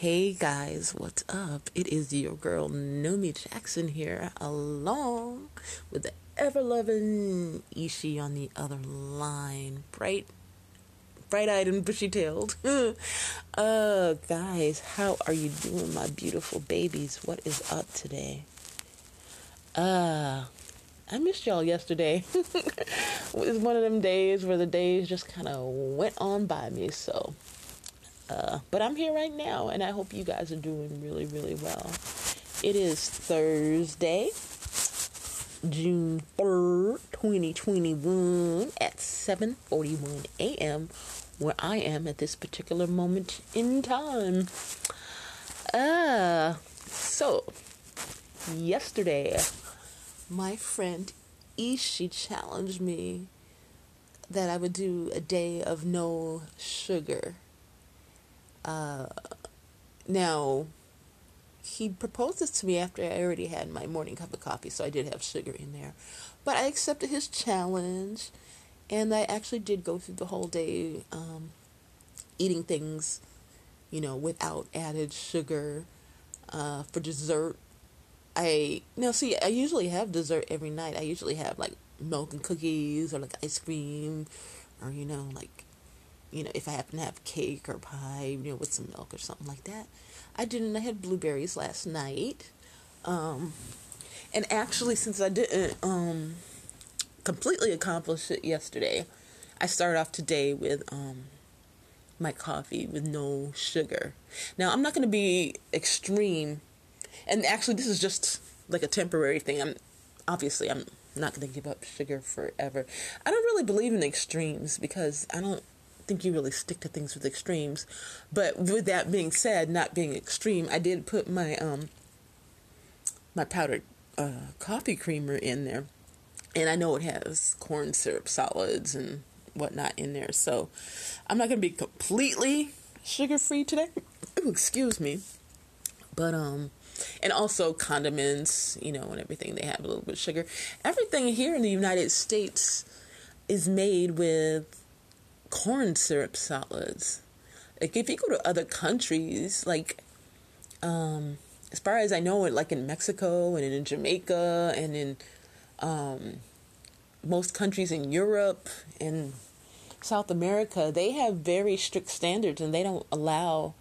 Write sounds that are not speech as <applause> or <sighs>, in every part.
Hey guys, what's up? It is your girl Nomy Jackson here, along with the ever loving Ishi on the other line. Bright, bright eyed and bushy tailed. <laughs> uh, guys, how are you doing, my beautiful babies? What is up today? Uh, I missed y'all yesterday. <laughs> it was one of them days where the days just kind of went on by me, so uh, but I'm here right now, and I hope you guys are doing really, really well. It is Thursday, June 3rd, 2021 at 7:41 a.m. where I am at this particular moment in time. Uh, so yesterday my friend Ishi challenged me that I would do a day of no sugar. Uh, now, he proposed this to me after I already had my morning cup of coffee, so I did have sugar in there. But I accepted his challenge, and I actually did go through the whole day um, eating things, you know, without added sugar. Uh, for dessert, I now see. I usually have dessert every night. I usually have like milk and cookies, or like ice cream, or you know, like you know, if I happen to have cake or pie, you know, with some milk or something like that. I didn't. I had blueberries last night. Um, and actually, since I didn't um, completely accomplish it yesterday, I started off today with um, my coffee with no sugar. Now, I'm not going to be extreme. And actually, this is just like a temporary thing. I'm obviously I'm not going to give up sugar forever. I don't really believe in extremes because I don't think you really stick to things with extremes. But with that being said, not being extreme, I did put my um my powdered uh, coffee creamer in there, and I know it has corn syrup solids and whatnot in there. So I'm not gonna be completely sugar free today. Ooh, <clears throat> excuse me, but um. And also condiments, you know, and everything. They have a little bit of sugar. Everything here in the United States is made with corn syrup solids. Like if you go to other countries, like um, as far as I know, like in Mexico and in Jamaica and in um, most countries in Europe and South America, they have very strict standards and they don't allow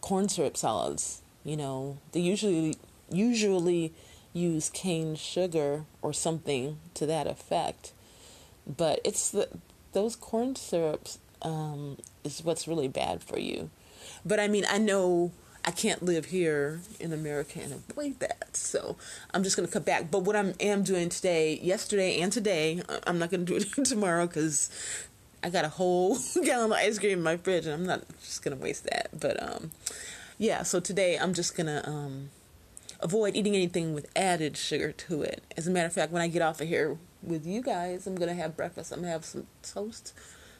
corn syrup solids. You know, they usually usually use cane sugar or something to that effect. But it's the those corn syrups um, is what's really bad for you. But I mean, I know I can't live here in America and avoid that, so I'm just gonna cut back. But what I am doing today, yesterday and today, I'm not gonna do it <laughs> tomorrow because I got a whole <laughs> gallon of ice cream in my fridge, and I'm not just gonna waste that. But um, yeah, so today I'm just gonna um, avoid eating anything with added sugar to it. As a matter of fact, when I get off of here with you guys, I'm gonna have breakfast. I'm gonna have some toast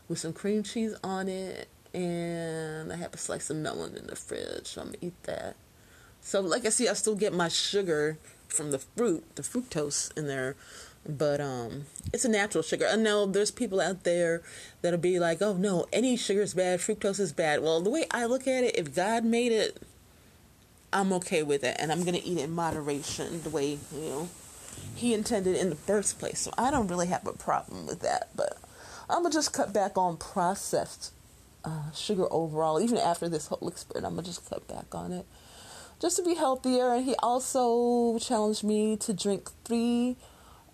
with some cream cheese on it, and I have a slice of melon in the fridge, so I'm gonna eat that. So, like I see, I still get my sugar from the fruit, the fructose in there, but um, it's a natural sugar. I know there's people out there that'll be like, "Oh no, any sugar is bad. Fructose is bad." Well, the way I look at it, if God made it I'm okay with it, and I'm gonna eat it in moderation, the way you know he intended in the first place. So I don't really have a problem with that. But I'm gonna just cut back on processed uh, sugar overall. Even after this whole experiment, I'm gonna just cut back on it, just to be healthier. And he also challenged me to drink three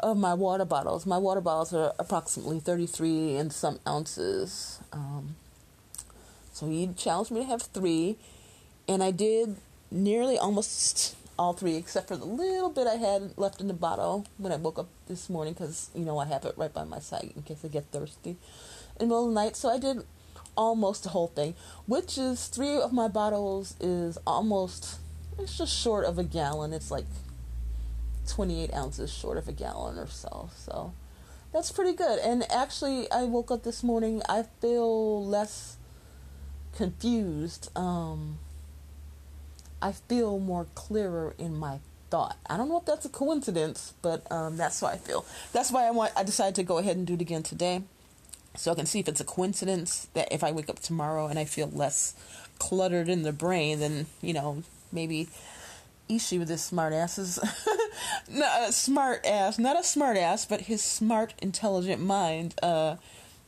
of my water bottles. My water bottles are approximately 33 and some ounces. Um, so he challenged me to have three, and I did nearly almost all three, except for the little bit I had left in the bottle when I woke up this morning, because you know I have it right by my side in case I get thirsty in the middle of the night. So I did almost the whole thing, which is three of my bottles is almost it's just short of a gallon. It's like 28 ounces short of a gallon or so. So that's pretty good. And actually, I woke up this morning. I feel less confused. Um, I feel more clearer in my thought. I don't know if that's a coincidence, but um, that's how I feel. That's why I want. I decided to go ahead and do it again today. so I can see if it's a coincidence that if I wake up tomorrow and I feel less cluttered in the brain, then you know maybe Ishi with his smart asses, <laughs> not a smart ass, not a smart ass, but his smart, intelligent mind. Uh,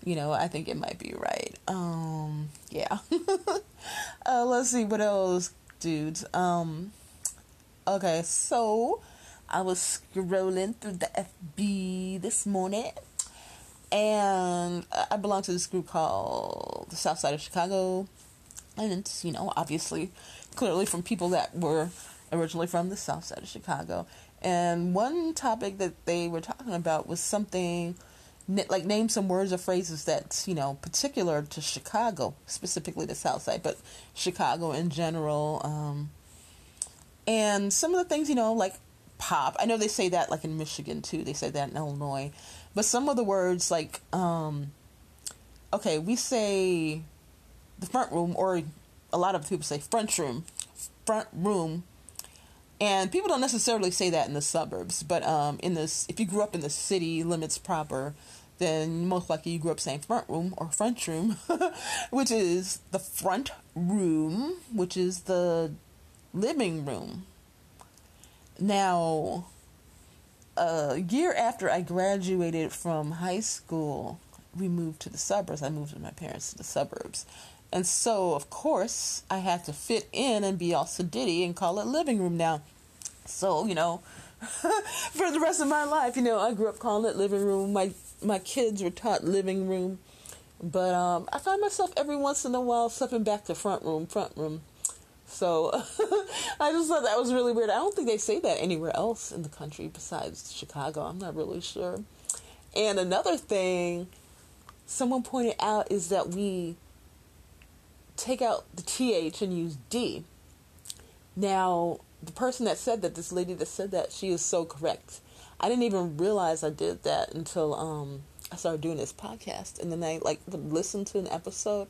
you know, I think it might be right. Um, yeah. <laughs> uh, let's see what else, dudes. Um, okay, so I was scrolling through the FB this morning and I belong to this group called the South Side of Chicago, and it's you know obviously clearly from people that were originally from the South Side of Chicago. And one topic that they were talking about was something like name some words or phrases that's you know particular to Chicago, specifically the South Side, but Chicago in general. Um, and some of the things you know like pop. I know they say that like in Michigan too. They say that in Illinois. But some of the words like um okay, we say the front room or a lot of people say front room, front room. And people don't necessarily say that in the suburbs, but um in this if you grew up in the city limits proper, then most likely you grew up saying front room or front room, <laughs> which is the front room, which is the living room. Now, a year after I graduated from high school, we moved to the suburbs. I moved with my parents to the suburbs. And so, of course, I had to fit in and be all sedity and call it living room now. So, you know, <laughs> for the rest of my life, you know, I grew up calling it living room. My my kids were taught living room. But um, I find myself every once in a while stepping back to front room, front room. So <laughs> I just thought that was really weird. I don't think they say that anywhere else in the country besides Chicago. I'm not really sure. And another thing someone pointed out is that we take out the TH and use D. Now, the person that said that, this lady that said that, she is so correct. I didn't even realize I did that until um, I started doing this podcast. And then I like would listen to an episode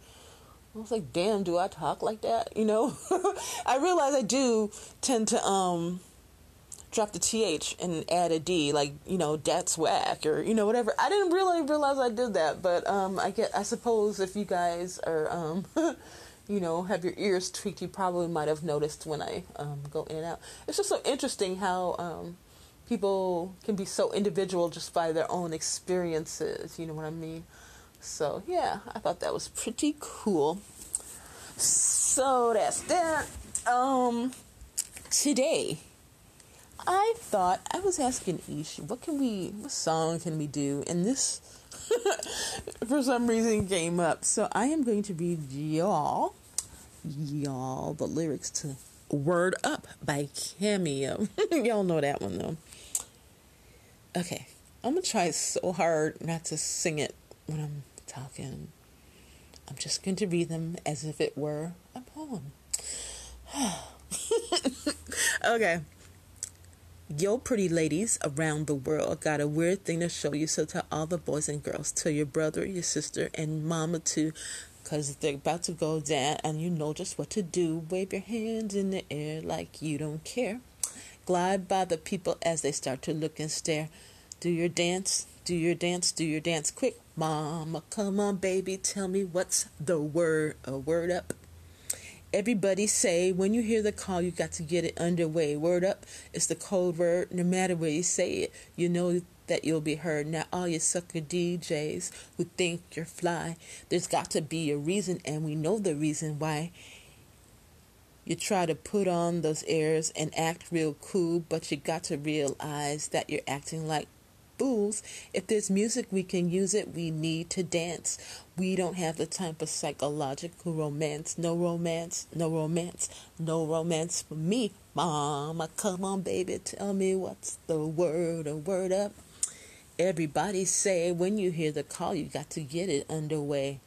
I was like, damn, do I talk like that? You know? <laughs> I realize I do tend to um drop the TH and add a D, like, you know, that's whack or, you know, whatever. I didn't really realize I did that, but um I get I suppose if you guys are um <laughs> you know, have your ears tweaked, you probably might have noticed when I um go in and out. It's just so interesting how um people can be so individual just by their own experiences, you know what I mean? So yeah, I thought that was pretty cool. So that's that. Um, today, I thought I was asking Ish, what can we, what song can we do? And this, <laughs> for some reason, came up. So I am going to read y'all, y'all, the lyrics to "Word Up" by Cameo. <laughs> y'all know that one though. Okay, I'm gonna try so hard not to sing it when I'm talking. I'm just going to read them as if it were a poem. <sighs> okay. Yo, pretty ladies around the world got a weird thing to show you, so tell all the boys and girls, tell your brother, your sister, and mama too, because they're about to go down and you know just what to do. Wave your hands in the air like you don't care. Glide by the people as they start to look and stare. Do your dance, do your dance, do your dance quick. Mama, come on, baby, tell me what's the word. A word up. Everybody say when you hear the call, you got to get it underway. Word up, it's the code word. No matter where you say it, you know that you'll be heard. Now, all you sucker DJs who think you're fly, there's got to be a reason, and we know the reason why. You try to put on those airs and act real cool, but you got to realize that you're acting like fools. If there's music, we can use it. We need to dance. We don't have the time for psychological romance. No romance, no romance, no romance for me. Mama, come on, baby, tell me what's the word, a word up. Everybody say when you hear the call, you got to get it underway.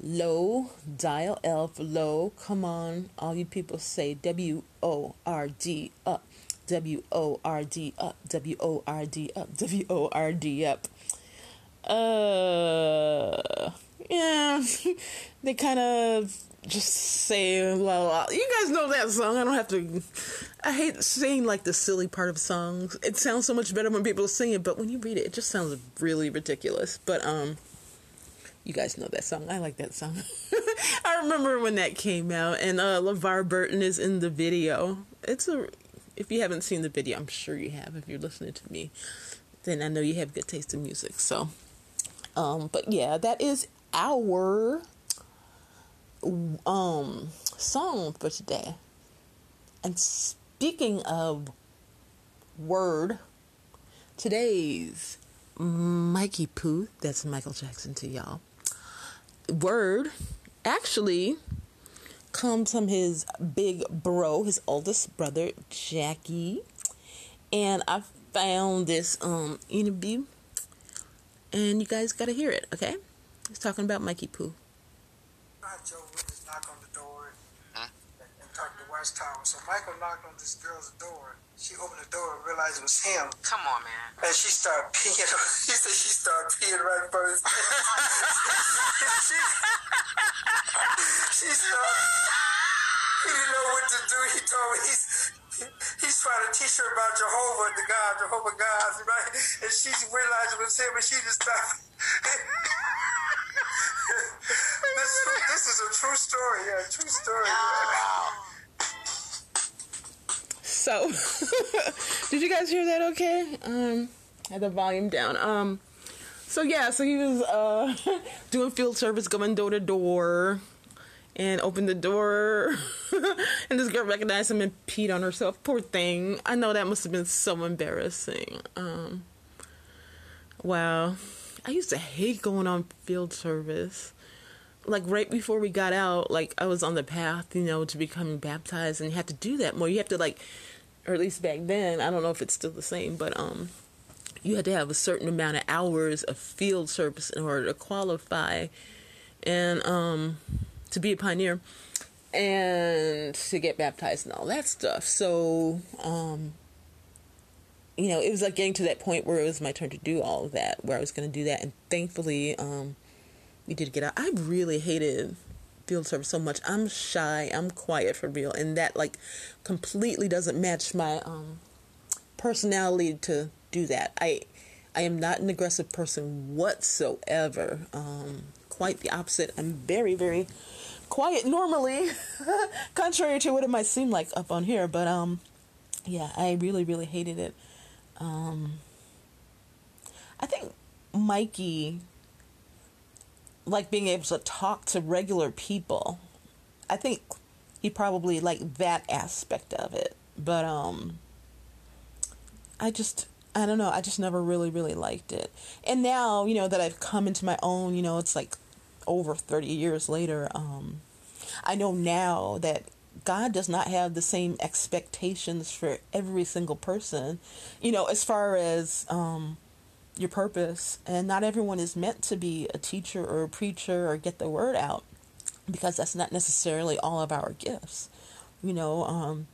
Low, dial L for low. Come on, all you people say W O R D up. W O R D up, W O R D up, W O R D up. Uh, yeah, <laughs> they kind of just say, la la. you guys know that song. I don't have to. I hate saying like the silly part of songs. It sounds so much better when people sing it, but when you read it, it just sounds really ridiculous. But um, You guys know that song. I like that song. <laughs> I remember when that came out, and uh, LeVar Burton is in the video. It's a. If you haven't seen the video, I'm sure you have. If you're listening to me, then I know you have good taste in music. So, um, but yeah, that is our um song for today. And speaking of word, today's Mikey Poo, that's Michael Jackson to y'all. Word actually comes from his big bro, his oldest brother, Jackie. And I found this um interview and you guys gotta hear it, okay? He's talking about Mikey Poo. Joe Witness knock on the door and, and talk to Watch Tower. So Michael knocked on this girl's door. She opened the door and realized it was him. Come on, man. And she started peeing. <laughs> He said she started peeing right first. <laughs> <laughs> He didn't know what to do. He told me he's he's trying to teach her about Jehovah, the God, Jehovah God, right? And she realized it was him, and she just stopped. <laughs> this, this is a true story. Yeah, true story. So, <laughs> did you guys hear that? Okay. Um, had the volume down. Um, so yeah, so he was uh <laughs> doing field service, going door to door, and opened the door, <laughs> and this girl recognized him and peed on herself. Poor thing. I know that must have been so embarrassing. Um, wow. I used to hate going on field service. Like right before we got out, like I was on the path, you know, to becoming baptized, and you have to do that more. You have to like, or at least back then, I don't know if it's still the same, but um, you had to have a certain amount of hours of field service in order to qualify, and um, to be a pioneer, and to get baptized and all that stuff. So um, you know, it was like getting to that point where it was my turn to do all of that, where I was going to do that. And thankfully, um, we did get out. I really hated field service so much. I'm shy. I'm quiet for real, and that like completely doesn't match my um, personality to do that. I I am not an aggressive person whatsoever. Um, quite the opposite. I'm very very quiet normally, <laughs> contrary to what it might seem like up on here. But um, yeah, I really really hated it. Um, I think Mikey, like being able to talk to regular people, I think he probably liked that aspect of it. But um, I just I don't know. I just never really really liked it. And now you know that I've come into my own. You know, it's like over thirty years later. Um, I know now that God does not have the same expectations for every single person, you know, as far as um, your purpose. And not everyone is meant to be a teacher or a preacher or get the word out because that's not necessarily all of our gifts. You know, um,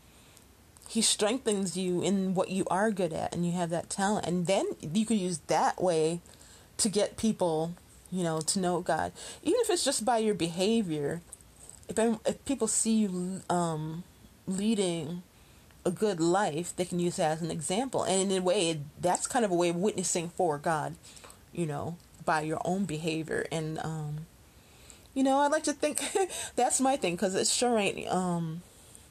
He strengthens you in what you are good at and you have that talent. And then you can use that way to get people, you know, to know God. Even if it's just by your behavior if, if people see you um, leading a good life, they can use that as an example. And in a way, that's kind of a way of witnessing for God, you know, by your own behavior. And, um, you know, I like to think <laughs> that's my thing because it sure ain't um,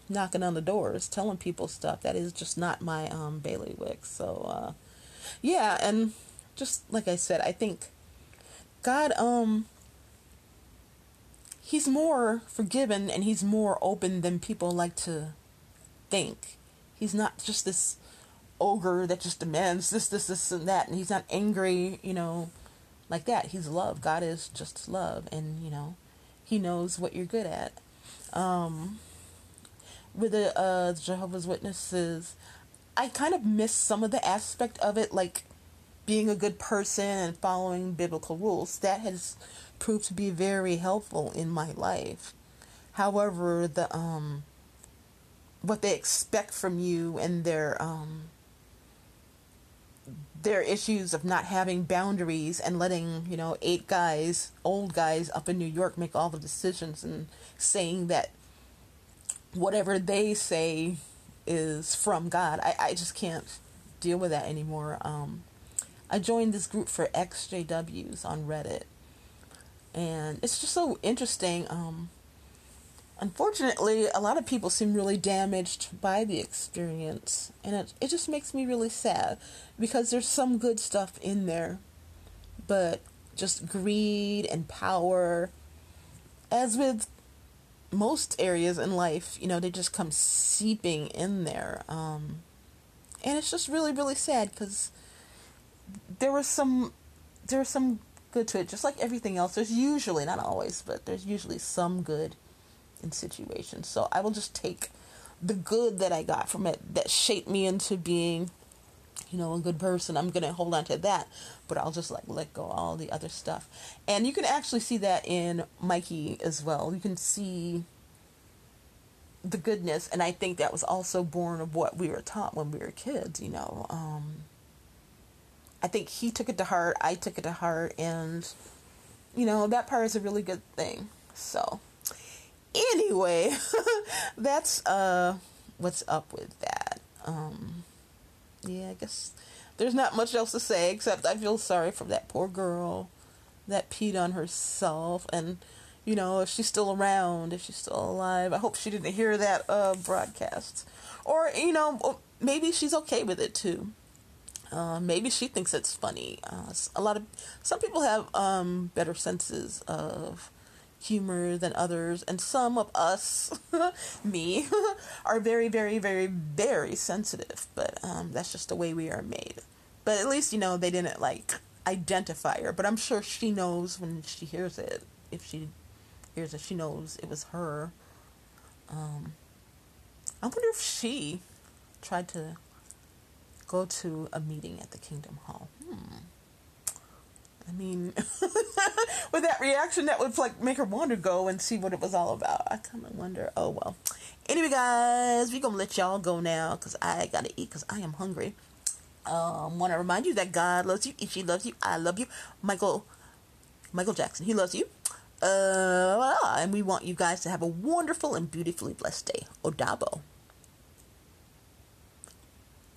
knocking on the doors, telling people stuff. That is just not my um, bailiwick. So, uh, yeah, and just like I said, I think God um he's more forgiven and he's more open than people like to think. He's not just this ogre that just demands this, this, this, and that, and he's not angry, you know, like that. He's love. God is just love, and you know, He knows what you're good at. Um, with the uh, Jehovah's Witnesses, I kind of miss some of the aspect of it, like being a good person and following biblical rules. That has proved to be very helpful in my life. However, the um what they expect from you and their um their issues of not having boundaries and letting, you know, eight guys, old guys up in New York make all the decisions and saying that whatever they say is from God. I, I just can't deal with that anymore. Um, I joined this group for XJWs on Reddit and it's just so interesting. Um, unfortunately, a lot of people seem really damaged by the experience, and it it just makes me really sad because there's some good stuff in there, but just greed and power, as with most areas in life, you know, they just come seeping in there. Um, and it's just really, really sad because there was some, there was some good to it. Just like everything else, there's usually, not always, but there's usually some good in situations. So I will just take the good that I got from it that shaped me into being, you know, a good person. I'm gonna hold on to that, but I'll just like let go all the other stuff. And you can actually see that in Mikey as well. You can see the goodness, and I think that was also born of what we were taught when we were kids. You know, um, I think he took it to heart. I took it to heart, and you know that part is a really good thing. So anyway, <laughs> that's uh what's up with that. Um yeah, I guess there's not much else to say except I feel sorry for that poor girl that peed on herself and you know, if she's still around, if she's still alive. I hope she didn't hear that uh broadcast. Or, you know, maybe she's okay with it too. Uh, maybe she thinks it's funny. Uh, a lot of some people have um, better senses of humor than others, and some of us, <laughs> me, <laughs> are very, very, very, very sensitive. But um, that's just the way we are made. But at least you know they didn't like identify her. But I'm sure she knows when she hears it. If she hears it, she knows it was her. Um, I wonder if she tried to go to a meeting at the Kingdom Hall. Hmm. I mean, <laughs> with that reaction, that would like make her want to go and see what it was all about. I kind of wonder. Oh well. Anyway, guys, we gonna let y'all go now because I gotta eat because I am hungry. Um, want to remind you that God loves you, Ishi loves you, I love you, Michael, Michael Jackson, he loves you. Uh, and we want you guys to have a wonderful and beautifully blessed day. Odabo.